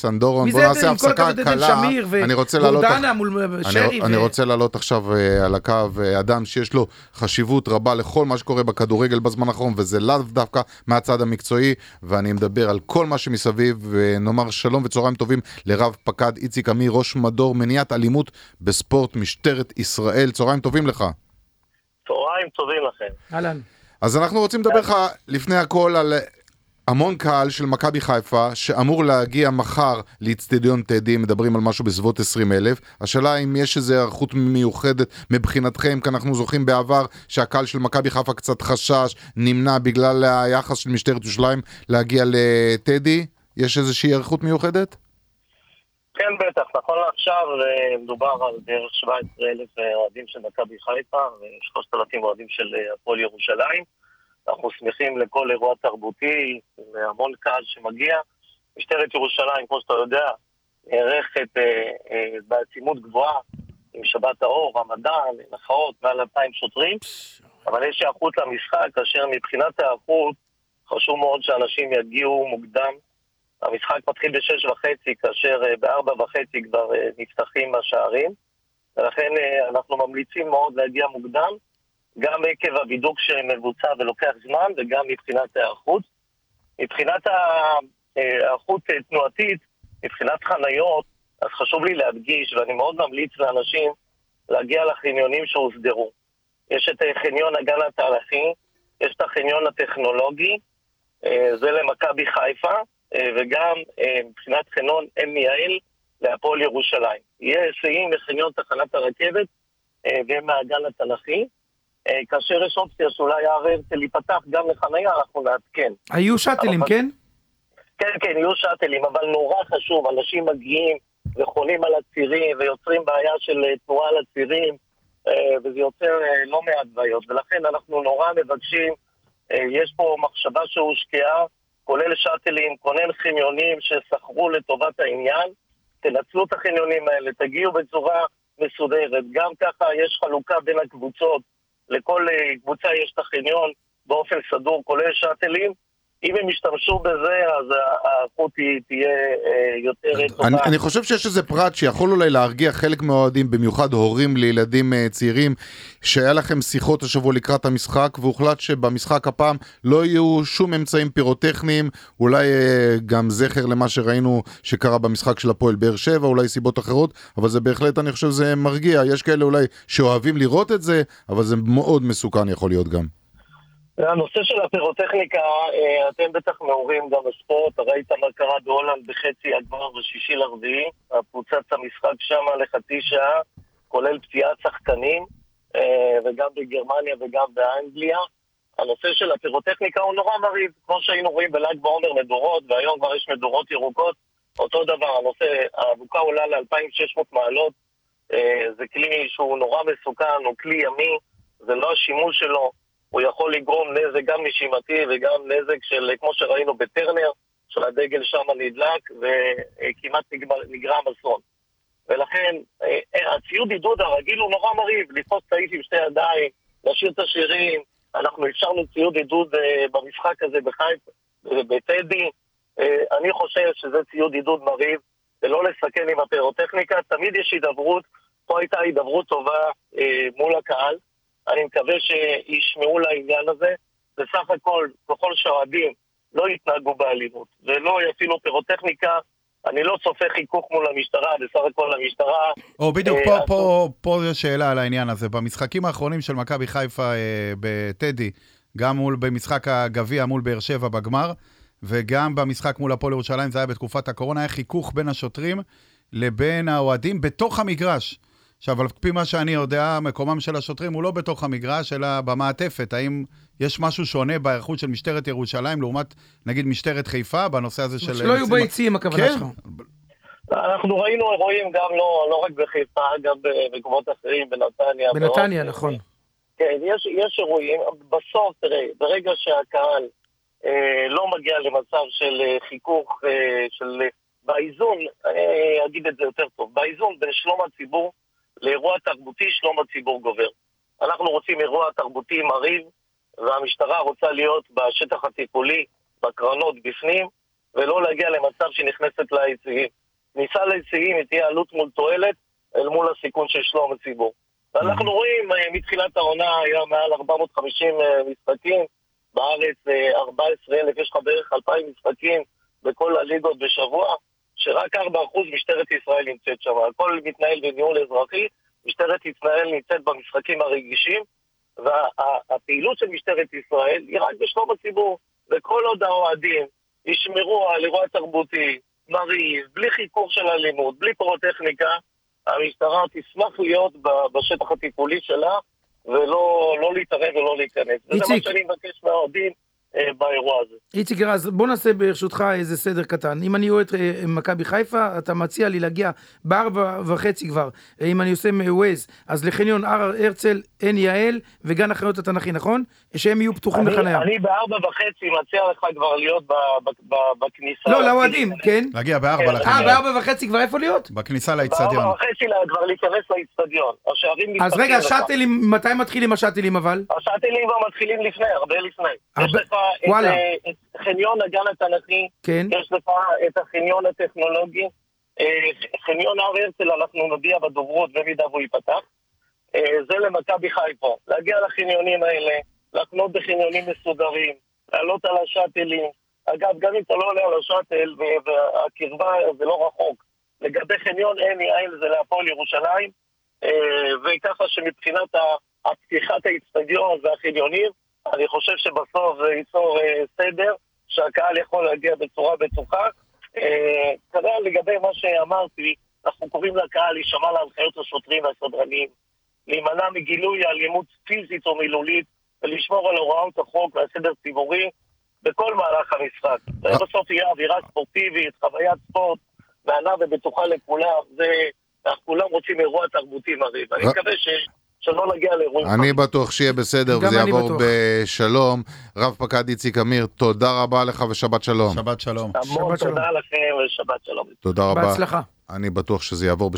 סנדורון, בוא נעשה הפסקה קלה, אני רוצה לעלות, אני, אני רוצה לעלות עכשיו uh, על הקו uh, אדם שיש לו חשיבות רבה לכל מה שקורה בכדורגל בזמן האחרון, וזה לאו דווקא מהצד המקצועי, ואני מדבר על כל מה שמסביב, ונאמר שלום וצהריים טובים לרב פקד איציק עמי, ראש מדור מניעת אלימות בספורט משטרת ישראל, צהריים טובים לך. צהריים טובים לכם. אהלן. אז אנחנו רוצים לדבר לך לפני הכל על המון קהל של מכבי חיפה שאמור להגיע מחר לאיצטדיון טדי, מדברים על משהו בסביבות 20 אלף. השאלה אם יש איזו היערכות מיוחדת מבחינתכם, כי אנחנו זוכרים בעבר שהקהל של מכבי חיפה קצת חשש, נמנע בגלל היחס של משטרת ירושלים להגיע לטדי. יש איזושהי היערכות מיוחדת? כן, בטח. נכון לעכשיו אה, מדובר על בערך 17 אלף אה, אוהדים של מכבי חיפה ו-3,000 אוהדים של אה, הפועל ירושלים. אנחנו שמחים לכל אירוע תרבותי, והמון קהל שמגיע. משטרת ירושלים, כמו שאתה יודע, נערכת אה, אה, בעצימות גבוהה עם שבת האור, רמדאן, מחאות, מעל 2,000 שוטרים, אבל יש היערכות למשחק, כאשר מבחינת ההיערכות חשוב מאוד שאנשים יגיעו מוקדם. המשחק מתחיל בשש וחצי, כאשר אה, בארבע וחצי כבר אה, נפתחים השערים, ולכן אה, אנחנו ממליצים מאוד להגיע מוקדם. גם עקב הבידוק שמבוצע ולוקח זמן, וגם מבחינת ההיערכות. מבחינת ההיערכות תנועתית, מבחינת חניות, אז חשוב לי להדגיש, ואני מאוד ממליץ לאנשים להגיע לחניונים שהוסדרו. יש את חניון הגן התהלכי, יש את החניון הטכנולוגי, אה, זה למכבי חיפה, אה, וגם אה, מבחינת חניון אם יעל להפועל ירושלים. יהיה היסעים מחניון תחנת הרכבת ומהגן התנ"כי. אה, כאשר יש אופציה שאולי הר הרצל ייפתח גם לחנייה, אנחנו נעדכן. היו שאטלים, כן? כן, כן, יהיו שאטלים, אבל נורא חשוב, אנשים מגיעים וחונים על הצירים ויוצרים בעיה של אה, תנועה על הצירים, אה, וזה יוצר לא מעט בעיות, ולכן אנחנו נורא מבקשים, יש פה מחשבה שהושקעה, כולל שאטלים, כולל חניונים ששכרו לטובת העניין, תנצלו את החניונים האלה, תגיעו בצורה מסודרת, גם ככה יש חלוקה בין הקבוצות. לכל אה, קבוצה יש את החניון באופן סדור, כולל שאטלים. אם הם ישתמשו בזה, אז האיכות תהיה אה, יותר טובה. אני, אני חושב שיש איזה פרט שיכול אולי להרגיע חלק מהאוהדים, במיוחד הורים לילדים אה, צעירים, שהיה לכם שיחות השבוע לקראת המשחק, והוחלט שבמשחק הפעם לא יהיו שום אמצעים פירוטכניים, אולי גם זכר למה שראינו שקרה במשחק של הפועל באר שבע, אולי סיבות אחרות, אבל זה בהחלט, אני חושב, זה מרגיע. יש כאלה אולי שאוהבים לראות את זה, אבל זה מאוד מסוכן יכול להיות גם. הנושא של הפירוטכניקה, אה, אתם בטח מעורים גם בספורט, ראית מה קרה בהולנד בחצי הגמר בשישי לרביעי, פוצץ המשחק שם לחצי שעה, כולל פציעת שחקנים, אה, וגם בגרמניה וגם באנגליה. הנושא של הפירוטכניקה הוא נורא מרהיב, כמו שהיינו רואים בל"ג בעומר מדורות, והיום כבר יש מדורות ירוקות, אותו דבר, הנושא, האבוקה עולה ל-2600 מעלות, אה, זה כלי שהוא נורא מסוכן, הוא כלי ימי, זה לא השימוש שלו. הוא יכול לגרום נזק גם נשימתי וגם נזק של, כמו שראינו בטרנר, שהדגל שם נדלק וכמעט נגרם אסון. ולכן אה, הציוד עידוד הרגיל הוא נורא מרהיב, לתפוס את האיש עם שתי ידיים, להשאיר את השירים, אנחנו אפשרנו ציוד עידוד אה, במשחק הזה בחיפה, בטדי, אה, אני חושב שזה ציוד עידוד מרהיב, ולא לסכן עם הפירוטכניקה, תמיד יש הידברות, פה הייתה הידברות טובה מול הקהל, אני מקווה שישמעו לעניין הזה. בסך הכל, ככל שהאוהדים לא יתנהגו באלימות ולא יפעילו פירוטכניקה, אני לא צופה חיכוך מול המשטרה, בסך הכל המשטרה... או בדיוק, פה, אה, פה, פה יש שאלה על העניין הזה. במשחקים האחרונים של מכבי חיפה אה, בטדי, גם מול, במשחק הגביע מול באר שבע בגמר, וגם במשחק מול הפועל ירושלים, זה היה בתקופת הקורונה, היה חיכוך בין השוטרים לבין האוהדים בתוך המגרש. עכשיו, על פי מה שאני יודע, מקומם של השוטרים הוא לא בתוך המגרש, אלא במעטפת. האם יש משהו שונה בהיערכות של משטרת ירושלים לעומת, נגיד, משטרת חיפה, בנושא הזה של... שלא יהיו ביציעים, הכוונה כן. שלך. אנחנו ראינו אירועים גם לא, לא רק בחיפה, גם במקומות אחרים, בנתניה. בנתניה, ועוד, נכון. כן, יש, יש אירועים. בסוף, תראה, ברגע שהקהל אה, לא מגיע למצב של אה, חיכוך, אה, של... באיזון, אני אגיד את זה יותר טוב, באיזון בין שלום הציבור לאירוע תרבותי שלום הציבור גובר. אנחנו רוצים אירוע תרבותי מרהיב, והמשטרה רוצה להיות בשטח הטיפולי, בקרנות בפנים, ולא להגיע למצב שהיא נכנסת להישגים. כניסה להישגים היא תהיה עלות מול תועלת אל מול הסיכון של שלום הציבור. ואנחנו רואים, אה, מתחילת העונה היה מעל 450 אה, משחקים, בארץ אה, 14,000, יש לך בערך 2,000 משחקים בכל הליגות בשבוע, שרק 4% משטרת ישראל נמצאת שם. הכל מתנהל בניהול אזרחי, משטרת ישראל נמצאת במשחקים הרגישים, והפעילות של משטרת ישראל היא רק בשלום הציבור. וכל עוד האוהדים ישמרו על אירוע תרבותי, מרהיב, בלי חיכוך של אלימות, בלי פירוטכניקה, המשטרה תשמח להיות בשטח הטיפולי שלה, ולא לא להתערב ולא להיכנס. וזה מה. שאני מבקש מהאוהדים באירוע הזה. איציק רז, בוא נעשה ברשותך איזה סדר קטן. אם אני אוהד אה, מכבי חיפה, אתה מציע לי להגיע בארבע וחצי כבר. אה, אם אני עושה מווייז, אז לחניון הר הרצל, עין יעל וגן החיות התנ"כי, נכון? שהם יהיו פתוחים אני, לחניה. אני בארבע וחצי מציע לך כבר להיות ב, ב, ב, בכניסה. לא, לאוהדים, כן? להגיע בארבע אה, אה, לחניון. בארבע וחצי כבר איפה להיות? בכניסה לאיצטדיון. בארבע וחצי לה- כבר להיכנס לאיצטדיון. השערים אז רגע, לך. שאטלים, מתי מתחילים השאטלים אבל? השאטלים כבר מתחילים לפני, הרבה לפני. לך את, וואלה. אה, את חניון הגן התנ"כי, כן. יש לך את החניון הטכנולוגי, אה, חניון הר הרצל אנחנו נודיע בדוברות במידה והוא ייפתח. אה, זה למכבי חיפה. להגיע לחניונים האלה, לחנות בחניונים מסודרים, לעלות על השאטלים. אגב, גם אם אתה לא עולה על השאטל והקרבה זה לא רחוק. לגבי חניון עין יעל זה להפועל ירושלים, וככה שמבחינת הפתיחת האיצטדיון והחניונים, אני חושב שבסוף זה ייצור אה, סדר, שהקהל יכול להגיע בצורה בטוחה. אה, כנראה לגבי מה שאמרתי, אנחנו קוראים לקהל להישמע להנחיות השוטרים והסדרנים, להימנע מגילוי אלימות פיזית או מילולית, ולשמור על הוראות החוק והסדר ציבורי בכל מהלך המשחק. זה בסוף יהיה אווירה ספורטיבית, חוויית ספורט, מהנה ובטוחה לכולם. זה, אנחנו כולם רוצים אירוע תרבותי מרהיב. אני מקווה ש... שלא נגיע לאירועים אני בטוח שיהיה בסדר וזה יעבור. בשלום. רב פקד איציק אמיר, תודה רבה לך ושבת שלום. שבת שלום. המון שבת שלום. תודה לכם ושבת שלום. תודה רבה. בהצלחה. אני בטוח שזה יעבור בשלום.